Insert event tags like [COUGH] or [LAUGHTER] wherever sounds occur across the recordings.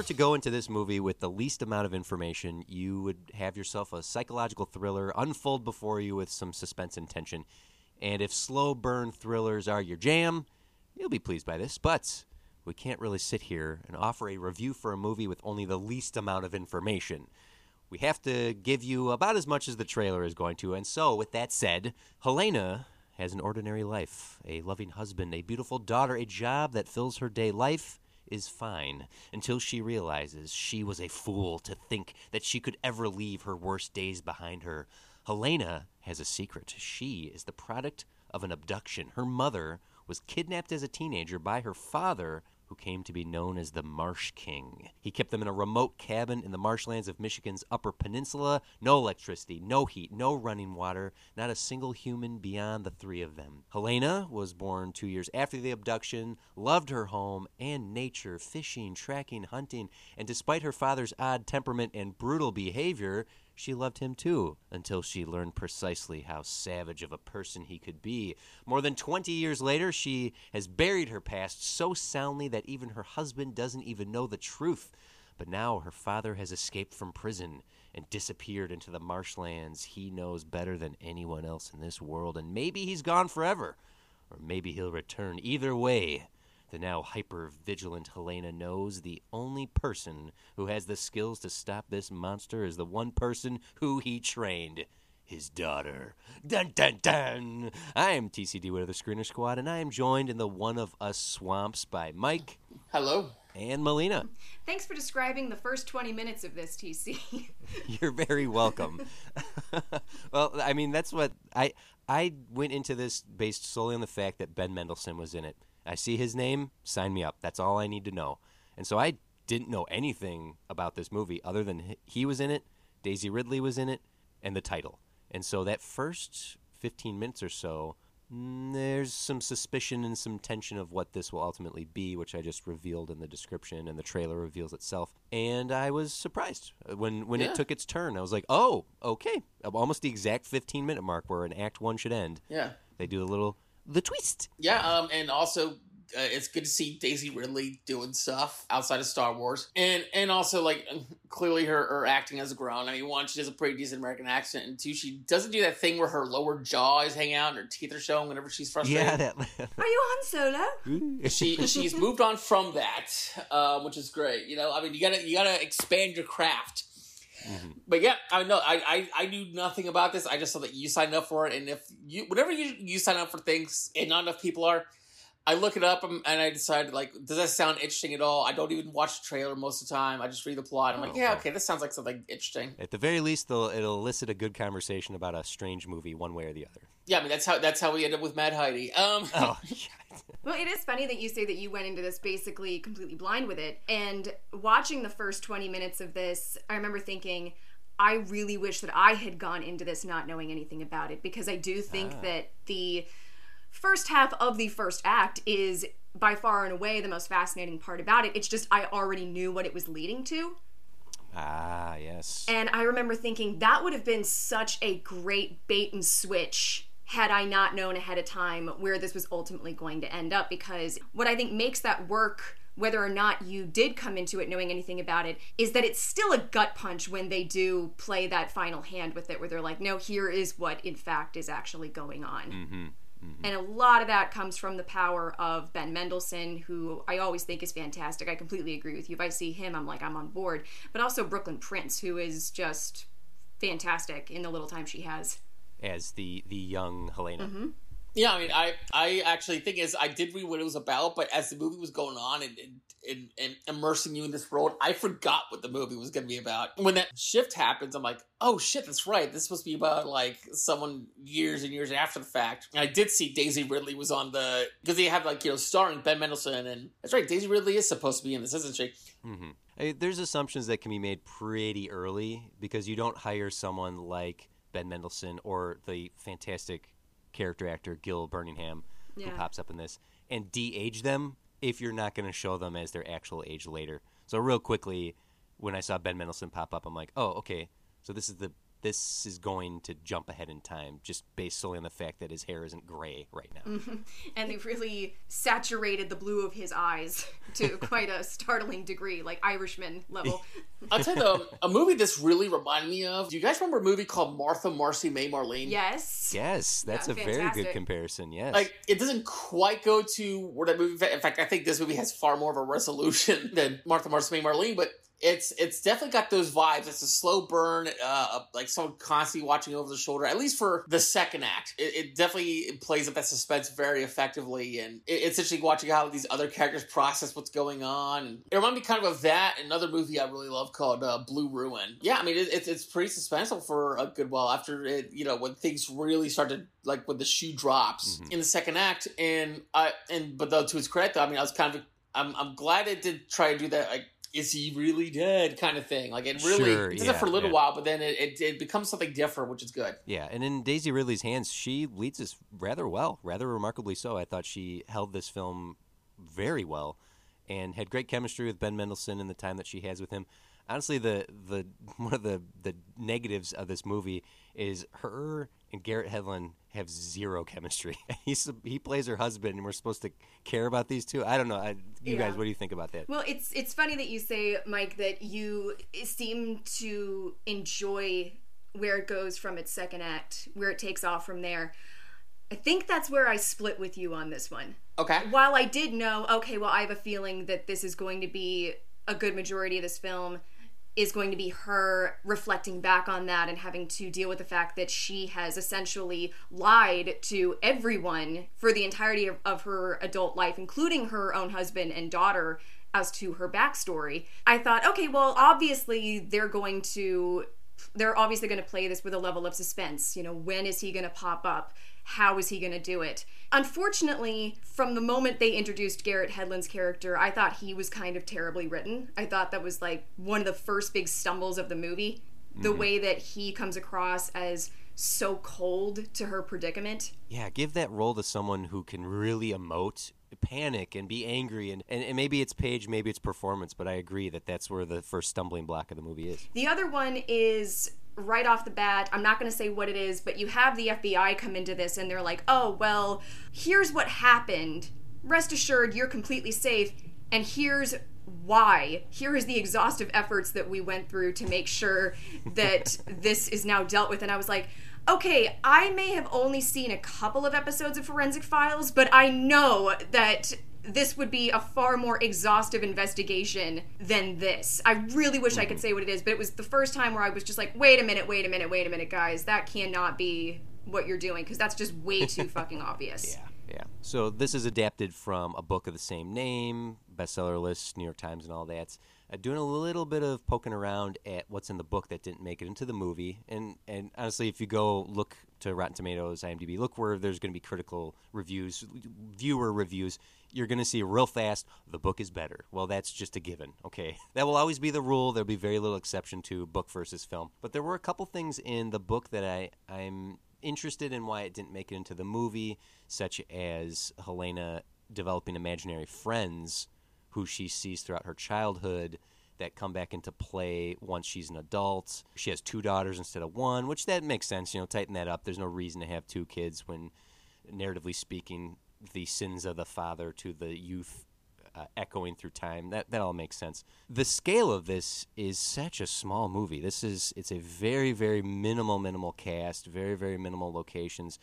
Were to go into this movie with the least amount of information, you would have yourself a psychological thriller unfold before you with some suspense and tension. And if slow burn thrillers are your jam, you'll be pleased by this. But we can't really sit here and offer a review for a movie with only the least amount of information. We have to give you about as much as the trailer is going to. And so, with that said, Helena has an ordinary life, a loving husband, a beautiful daughter, a job that fills her day. Life is fine until she realizes she was a fool to think that she could ever leave her worst days behind her. Helena has a secret. She is the product of an abduction. Her mother was kidnapped as a teenager by her father, who came to be known as the Marsh King. He kept them in a remote cabin in the marshlands of Michigan's Upper Peninsula. No electricity, no heat, no running water, not a single human beyond the three of them. Helena was born two years after the abduction, loved her home and nature, fishing, tracking, hunting, and despite her father's odd temperament and brutal behavior, she loved him too, until she learned precisely how savage of a person he could be. More than 20 years later, she has buried her past so soundly that even her husband doesn't even know the truth. But now her father has escaped from prison and disappeared into the marshlands he knows better than anyone else in this world, and maybe he's gone forever, or maybe he'll return. Either way, the now hyper vigilant Helena knows the only person who has the skills to stop this monster is the one person who he trained his daughter. Dun dun dun! I am TCD with the Screener Squad, and I am joined in the One of Us Swamps by Mike Hello. and Melina. Thanks for describing the first 20 minutes of this, TC. [LAUGHS] You're very welcome. [LAUGHS] well, I mean, that's what I I went into this based solely on the fact that Ben Mendelsohn was in it. I see his name, sign me up. That's all I need to know. And so I didn't know anything about this movie other than he- was in it, Daisy Ridley was in it, and the title. And so that first 15 minutes or so, mm, there's some suspicion and some tension of what this will ultimately be, which I just revealed in the description, and the trailer reveals itself. And I was surprised Uh, when when Yeah. it took its turn. I was like, oh, okay, almost the exact 15 minute mark where an act one should end. Yeah. They do a little the twist. Yeah. Um. And also, uh, it's good to see Daisy Ridley doing stuff outside of Star Wars, and and also like [LAUGHS] clearly her, her acting has grown. I mean, one, she does a pretty decent American accent, and two, she doesn't do that thing where her lower jaw is hanging out and her teeth are showing whenever she's frustrated. Yeah, that. Are you Han Solo? [LAUGHS] she she's moved on from that, um, which is great. You know, I mean, you gotta you gotta expand your craft. Mhm. But yeah, I know I, I I knew nothing about this. I just saw that you signed up for it, and if you whenever you you sign up for things and not enough people are, I look it up and, and I decide like, does that sound interesting at all? I don't even watch the trailer most of the time. I just read the plot. I'm Oh, like, yeah, okay. okay, this sounds like something interesting. At the very least, it'll elicit a good conversation about a strange movie, one way or the other. Yeah, I mean that's how that's how we end up with Mad Heidi. Um, Oh, [LAUGHS] Well, it is funny that you say that you went into this basically completely blind with it. And watching the first 20 minutes of this, I remember thinking, I really wish that I had gone into this not knowing anything about it because I do think Ah. that the first half of the first act is by far and away the most fascinating part about it. It's just I already knew what it was leading to. ah, yes. And I remember thinking that would have been such a great bait and switch had I not known ahead of time where this was ultimately going to end up. Because what I think makes that work, whether or not you did come into it knowing anything about it, is that it's still a gut punch when they do play that final hand with it, where they're like, no, here is what in fact is actually going on. Mm-hmm. And a lot of that comes from the power of Ben Mendelsohn, who I always think is fantastic. I completely agree with you. If I see him, I'm like, I'm on board. But also Brooklyn Prince, who is just fantastic in the little time she has. As the, the young Helena. Yeah, I mean, I I actually think is I did read what it was about, but as the movie was going on and and, and, immersing you in this world, I forgot what the movie was going to be about. When that shift happens, I'm like, oh shit, that's right. This supposed to be about like someone years and years after the fact. And I did see Daisy Ridley was on the because they have like you know starring Ben Mendelsohn, and that's right, Daisy Ridley is supposed to be in this, isn't she? Mm-hmm. I, there's assumptions that can be made pretty early because you don't hire someone like Ben Mendelsohn or the fantastic character actor Gil Birmingham who pops up in this and de-age them if you're not going to show them as their actual age later. So real quickly, when I saw Ben Mendelsohn pop up, I'm like, oh, okay. So this is the this is going to jump ahead in time just based solely on the fact that his hair isn't gray right now. Mm-hmm. and they really saturated the blue of his eyes [LAUGHS] to [LAUGHS] quite a startling degree, like Irishman level. I'll tell you though, a movie this really reminded me of. Do you guys remember a movie called Martha, Marcy, May, Marlene? yes. Yes, that's Yeah, a very good comparison. Yes. Like it doesn't quite go to where that movie. In fact, I think this movie has far more of a resolution [LAUGHS] than Martha, Marcy, May, Marlene. But it's it's definitely got those vibes. It's a slow burn, uh, like someone constantly watching over the shoulder. At least for the second act, it, it definitely plays up that suspense very effectively. And it, it's interesting watching how these other characters process what's going on. It reminded me kind of of that. Another movie I really love called uh, Blue Ruin. Yeah, I mean it, it's it's pretty suspenseful for a good while after it. You know when things really start to like when the shoe drops Mhm. in the second act. And I and but though to his credit, though, I mean I was kind of I'm I'm glad it did try to do that like. Is he really dead? Kind of thing. Like it really Sure, it does yeah, it for a little yeah. while, but then it, it, it becomes something different, which is good. Yeah, and in Daisy Ridley's hands, she leads this rather well, rather remarkably so. I thought she held this film very well and had great chemistry with Ben Mendelsohn in the time that she has with him. Honestly, the the [LAUGHS] one of the the negatives of this movie is her and Garrett Hedlund have zero chemistry. [LAUGHS] He's he plays her husband, and we're supposed to care about these two. I don't know. I, you Yeah. guys, what do you think about that? Well, it's it's funny that you say, Mike, that you seem to enjoy where it goes from its second act, where it takes off from there. I think that's where I split with you on this one. Okay. While I did know, okay, well, I have a feeling that this is going to be a good majority of this film is going to be her reflecting back on that and having to deal with the fact that she has essentially lied to everyone for the entirety of, of her adult life, including her own husband and daughter, as to her backstory. I thought, okay, well, obviously they're going to. They're obviously going to play this with a level of suspense. You know, when is he going to pop up? How is he going to do it? Unfortunately, from the moment they introduced Garrett Hedlund's character, I thought he was kind of terribly written. I thought that was like one of the first big stumbles of the movie. The mm-hmm. way that he comes across as so cold to her predicament. Yeah, give that role to someone who can really emote, panic, and be angry. And, and, and maybe it's page, maybe it's performance, but I agree that that's where the first stumbling block of the movie is. The other one is right off the bat. I'm not going to say what it is, but you have the FBI come into this and they're like, oh, well, here's what happened. Rest assured, you're completely safe. And here's why. Here is the exhaustive efforts that we went through to make sure that [LAUGHS] this is now dealt with. And I was like, okay, I may have only seen a couple of episodes of Forensic Files, but I know that this would be a far more exhaustive investigation than this. I really wish I could say what it is, but it was the first time where I was just like, wait a minute, wait a minute, wait a minute, guys. That cannot be what you're doing because that's just way too [LAUGHS] fucking obvious. Yeah, yeah. So this is adapted from a book of the same name, bestseller list, New York Times, and all that. Uh, doing a little bit of poking around at what's in the book that didn't make it into the movie, and and honestly, if you go look to Rotten Tomatoes, IMDb, look where there's going to be critical reviews, viewer reviews. You're going to see real fast the book is better. Well, that's just a given. Okay, [LAUGHS] that will always be the rule. There'll be very little exception to book versus film. But there were a couple things in the book that I I'm interested in why it didn't make it into the movie, such as Helena developing imaginary friends who she sees throughout her childhood that come back into play once she's an adult. She has two daughters instead of one, which that makes sense, you know, tighten that up. There's no reason to have two kids when narratively speaking the sins of the father to the youth uh, echoing through time. That that all makes sense. The scale of this is such a small movie. This is it's a very very minimal minimal cast, very very minimal locations.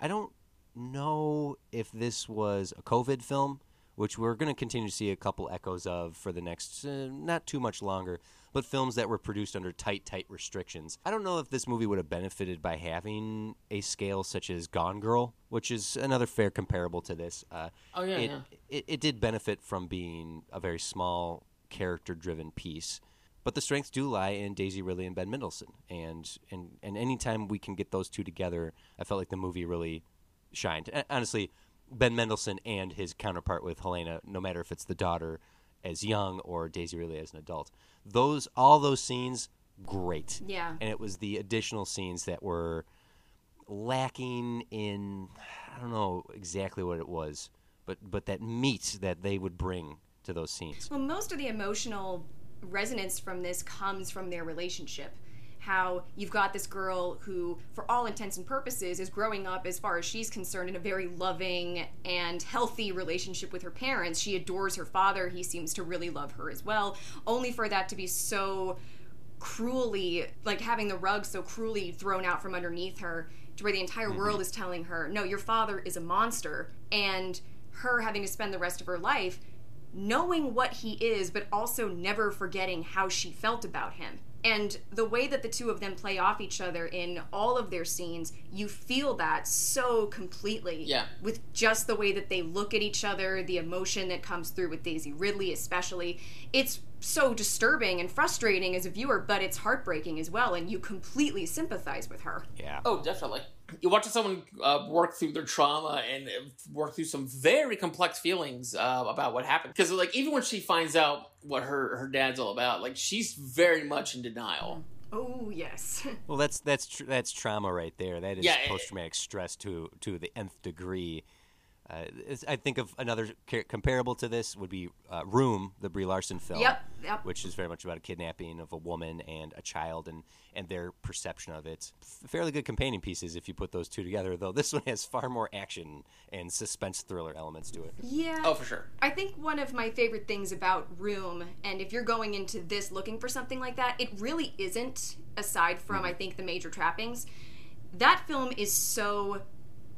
I don't know if this was a COVID film, which we're going to continue to see a couple echoes of for the next uh, not too much longer. but films that were produced under tight, tight restrictions. I don't know if this movie would have benefited by having a scale such as Gone Girl, which is another fair comparable to this. Uh, Oh, yeah, it, yeah. It, it did benefit from being a very small, character driven piece. But the strengths do lie in Daisy Ridley and Ben Mendelsohn, and and and anytime we can get those two together, I felt like the movie really shined. Honestly, Ben Mendelsohn and his counterpart with Helena, no matter if it's the daughter as young or Daisy Ridley as an adult, those all those scenes great. Yeah. and it was the additional scenes that were lacking in I don't know exactly what it was, but but that meat that they would bring to those scenes. Well, most of the emotional resonance from this comes from their relationship. How you've got this girl who, for all intents and purposes, is growing up, as far as she's concerned, in a very loving and healthy relationship with her parents. She adores her father. He seems to really love her as well, only for that to be so cruelly like having the rug so cruelly thrown out from underneath her to where the entire mm-hmm. world is telling her no your father is a monster and her having to spend the rest of her life knowing what he is but also never forgetting how she felt about him and the way that the two of them play off each other in all of their scenes you feel that so completely Yeah. with just the way that they look at each other, the emotion that comes through with Daisy Ridley, especially. It's so disturbing and frustrating as a viewer, but it's heartbreaking as well, and you completely sympathize with her. Yeah. Oh, definitely. You're watching someone uh, work through their trauma and work through some very complex feelings uh, about what happened. Because, like, even when she finds out what her her dad's all about, like, she's very much in denial. Oh, yes. [LAUGHS] Well, that's that's tr- that's trauma right there. That is Yeah, post traumatic stress to to the nth degree. Uh, I think of another ca- comparable to this would be uh, Room, the Brie Larson film. Yep, yep. Which is very much about a kidnapping of a woman and a child and, and their perception of it. F- fairly good companion pieces if you put those two together, though this one has far more action and suspense thriller elements to it. yeah. Oh, for sure. I think one of my favorite things about Room, and if you're going into this looking for something like that, it really isn't, aside from, I think, the major trappings. That film is so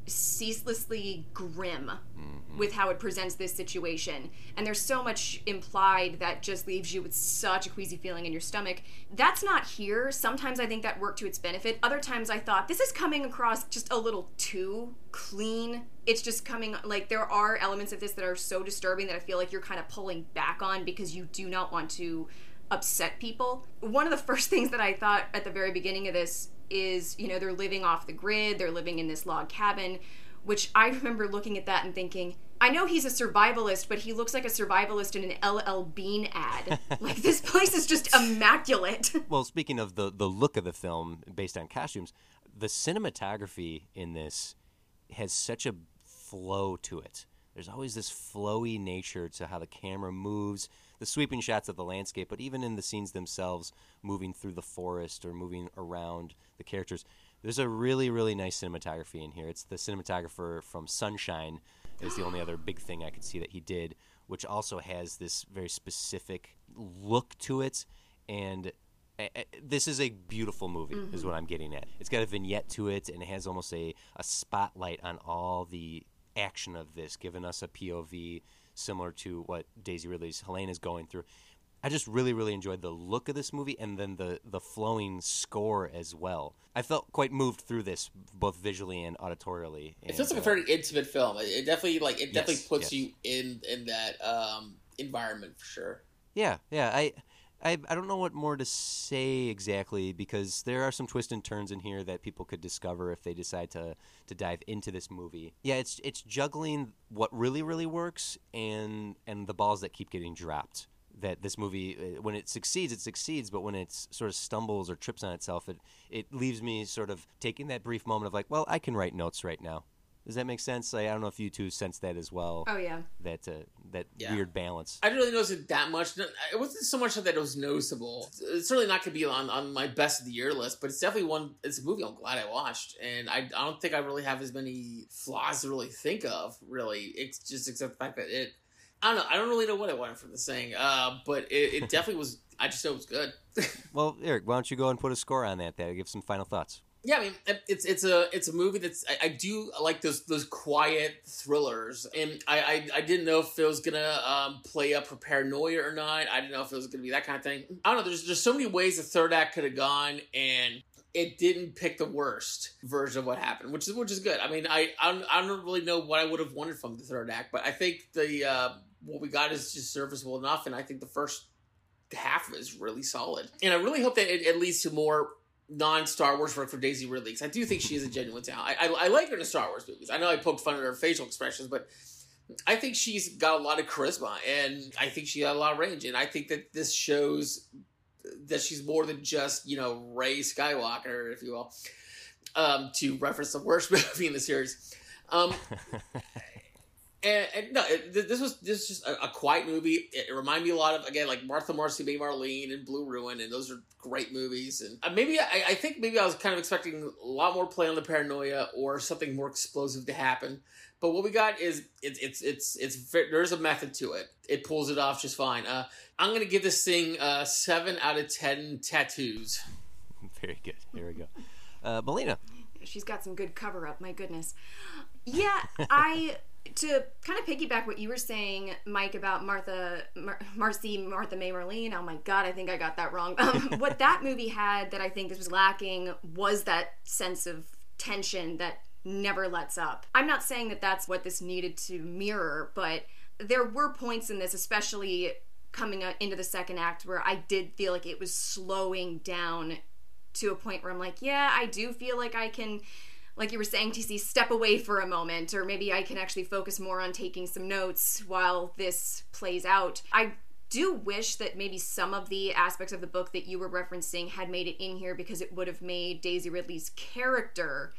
ceaselessly grim mm-hmm. with how it presents this situation. And there's so much implied that just leaves you with such a queasy feeling in your stomach. That's not here. Sometimes I think that worked to its benefit. Other times I thought this is coming across just a little too clean. It's just coming like there are elements of this that are so disturbing that I feel like you're kind of pulling back on because you do not want to upset people. One of the [LAUGHS] first things that I thought at the very beginning of this is, you know, they're living off the grid, they're living in this log cabin, which I remember looking at that and thinking, I know he's a survivalist, but he looks like a survivalist in an LL Bean ad. [LAUGHS] like this place is just immaculate. [LAUGHS] Well, speaking of the the look of the film based on costumes, the cinematography in this has such a flow to it. There's always this flowy nature to how the camera moves, the sweeping shots of the landscape, but even in the scenes themselves, moving through the forest or moving around the characters. There's a really, really nice cinematography in here. It's the cinematographer from Sunshine is the only other big thing I could see that he did, which also has this very specific look to it and a- a- this is a beautiful movie is mm-hmm. what i'm getting at it's got a vignette to it and it has almost a, a spotlight on all the action of this giving us a pov similar to what daisy ridley's helena is going through i just really really enjoyed the look of this movie and then the, the flowing score as well i felt quite moved through this both visually and auditorially It feels like a uh, very intimate film. It, it definitely like it definitely Yes, puts yes. you in in that um, environment for sure. Yeah, yeah. I, I, I don't know what more to say exactly because there are some twists and turns in here that people could discover if they decide to to dive into this movie. Yeah, it's it's juggling what really really works and and the balls that keep getting dropped. That this movie, uh, when it succeeds, it succeeds, but when it sort of stumbles or trips on itself, it it leaves me sort of taking that brief moment of like, well, I can write notes right now. Does that make sense? Like, I don't know if you two sense that as well. oh yeah. That uh, that Yeah. weird balance. I didn't really notice it that much. It wasn't so much that it was noticeable. It's certainly not going to be on, on my best of the year list, but it's definitely one. It's a movie I'm glad I watched, and I, I don't think I really have as many flaws to really think of. Really, it's just except the fact that it. I don't know. I don't really know what I wanted from this thing, uh, but it, it [LAUGHS] definitely was. I just know it was good. [LAUGHS] Well, Eric, why don't you go and put a score on that? That give some final thoughts. Yeah, I mean, it's it's a it's a movie that's I, I do like those those quiet thrillers, and I, I, I didn't know if it was gonna um, play up for paranoia or not. I didn't know if it was gonna be that kind of thing. I don't know. There's there's so many ways the third act could have gone, and it didn't pick the worst version of what happened, which is which is good. I mean, I I don't, I don't really know what I would have wanted from the third act, but I think the uh, what we got is just serviceable enough, and I think the first half is really solid. And I really hope that it, it leads to more non Star Wars work for Daisy Ridley because I do think she is a genuine talent. I, I, I, like her in the Star Wars movies. I know I poked fun at her facial expressions, but I think she's got a lot of charisma and I think she got a lot of range. And I think that this shows that she's more than just you know Rey Skywalker, if you will, um, to reference the worst [LAUGHS] movie in the series. Um, [LAUGHS] and, and, no, it, this was this was just a, a quiet movie. It, it, reminded me a lot of again like Martha Marcy May Marlene and Blue Ruin, and those are great movies. And uh, maybe I, I, think maybe I was kind of expecting a lot more play on the paranoia or something more explosive to happen. But what we got is it's it's it's it's there's a method to it. It pulls it off just fine. Uh, I'm gonna give this thing uh, seven out of ten tattoos. [LAUGHS] Very good. Here we go, uh, Melina. She's got some good cover up. My goodness. Yeah, I to kind of piggyback what you were saying, Mike, about Martha, Mar- Marcy, Martha May Marlene. Oh my God, I think I got that wrong. Um, [LAUGHS] what that movie had that I think this was lacking was that sense of tension that never lets up. I'm not saying that that's what this needed to mirror, but there were points in this, especially coming into the second act, where I did feel like it was slowing down to a point where I'm like, yeah, I do feel like I can like you were saying, TC, step away for a moment, or maybe I can actually focus more on taking some notes while this plays out. I do wish that maybe some of the aspects of the book that you were referencing had made it in here because it would have made Daisy Ridley's character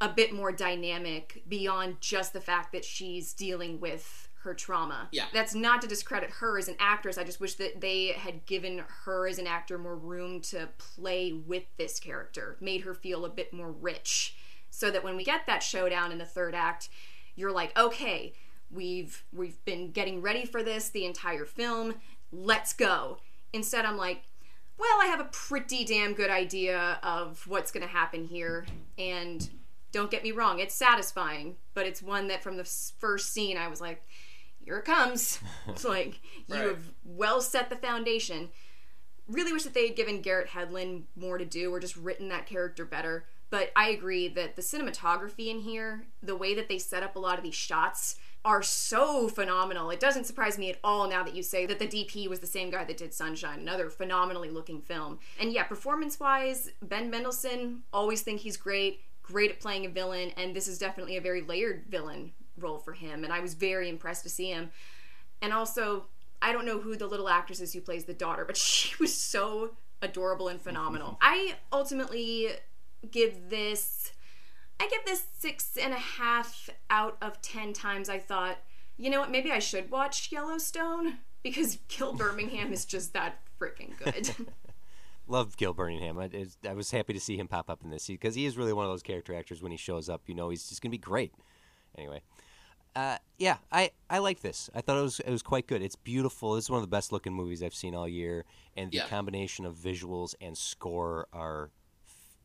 a bit more dynamic beyond just the fact that she's dealing with her trauma. Yeah. That's not to discredit her as an actress. I just wish that they had given her as an actor more room to play with this character, made her feel a bit more rich so that when we get that showdown in the third act, you're like, okay, we've we've been getting ready for this the entire film. Let's go. Instead, I'm like, well, I have a pretty damn good idea of what's going to happen here, and don't get me wrong, it's satisfying, but it's one that from the first scene I was like, here it comes. [LAUGHS] it's like you have well set the foundation. Really wish that they had given Garrett Hedlund more to do or just written that character better. But I agree that the cinematography in here, the way that they set up a lot of these shots, are so phenomenal. It doesn't surprise me at all now that you say that the DP was the same guy that did Sunshine, another phenomenally looking film. And yeah, performance wise, Ben Mendelsohn, always think he's great, great at playing a villain, and this is definitely a very layered villain role for him. And I was very impressed to see him. And also, I don't know who the little actress is who plays the daughter, but [LAUGHS] she was so adorable and phenomenal. Mm-hmm. I ultimately give this I give this six and a half out of ten times. I thought, you know what, maybe I should watch Yellowstone because [LAUGHS] Gil Birmingham is just that freaking good. [LAUGHS] Love Gil Birmingham. I, I, was happy to see him pop up in this because he is really one of those character actors. When he shows up, you know, he's just gonna be great. Anyway, uh, yeah, I, I like this. I thought it was it was quite good. It's beautiful. It's one of the best looking movies I've seen all year, and the yeah. combination of visuals and score are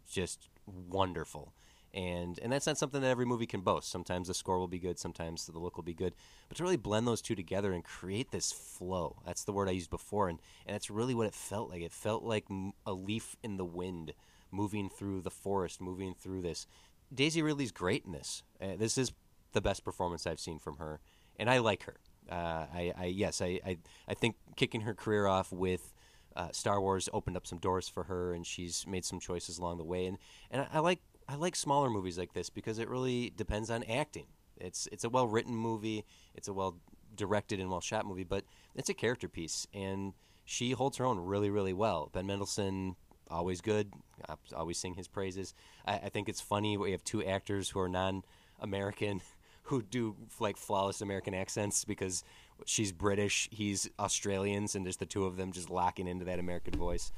just wonderful. And and that's not something that every movie can boast. Sometimes the score will be good, sometimes the look will be good. But to really blend those two together and create this flow, that's the word I used before, and, and that's really what it felt like. It felt like a leaf in the wind moving through the forest, moving through this. Daisy Ridley's great in this. Uh, this is the best performance I've seen from her, and I like her. Uh, I, I, yes, I, I, I think kicking her career off with uh, Star Wars opened up some doors for her, and she's made some choices along the way. And and I, I like I like smaller movies like this because it really depends on acting. It's it's a well written movie, it's a well directed and well shot movie, but it's a character piece, and she holds her own really really well. Ben Mendelsohn always good, I always sing his praises. I, I think it's funny we have two actors who are non American [LAUGHS] who do like flawless American accents because she's British, he's Australians, and there's the two of them just locking into that American voice.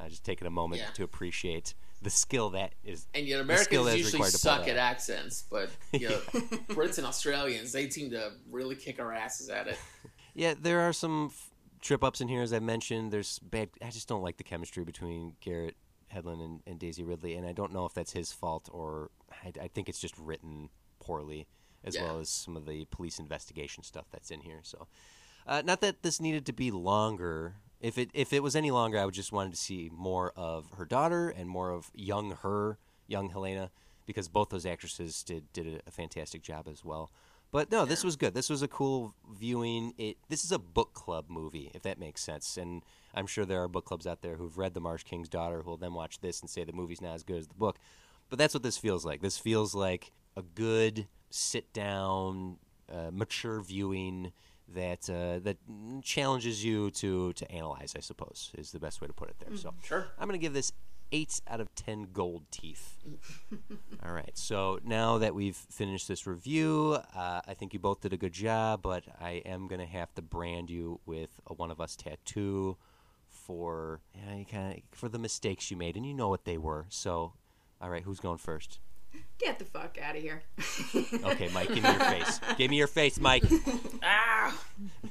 Uh, just taking a moment yeah. to appreciate the skill that is. And you know, Americans usually suck at accents, but you know, [LAUGHS] Brits and Australians they seem to really kick our asses at it. [LAUGHS] Yeah, there are some f- trip ups in here, as I mentioned. There's bad. I just don't like the chemistry between Garrett Hedlund and, and Daisy Ridley, and I don't know if that's his fault or I, I think it's just written poorly, as Yeah. well as some of the police investigation stuff that's in here. So, uh, not that this needed to be longer. If it if it was any longer, I would just wanted to see more of her daughter and more of young her, young Helena, because both those actresses did did a, fantastic job as well. But no, this was good. This was a cool viewing. It this is a book club movie, if that makes sense. And I'm sure there are book clubs out there who've read The Marsh King's Daughter who will then watch this and say the movie's not as good as the book. But that's what this feels like. This feels like a good sit down, uh, mature viewing that uh, that challenges you to to analyze. I suppose is the best way to put it there. So Sure. I'm going to give this eight out of ten gold teeth. [LAUGHS] All right. So now that we've finished this review, uh, I think you both did a good job, but I am going to have to brand you with a one of us tattoo for you know, kind of for the mistakes you made, and you know what they were. So, all right, who's going first? Get the fuck out of here. Okay, Mike, give me your [LAUGHS] face. Give me your face, Mike. Ah!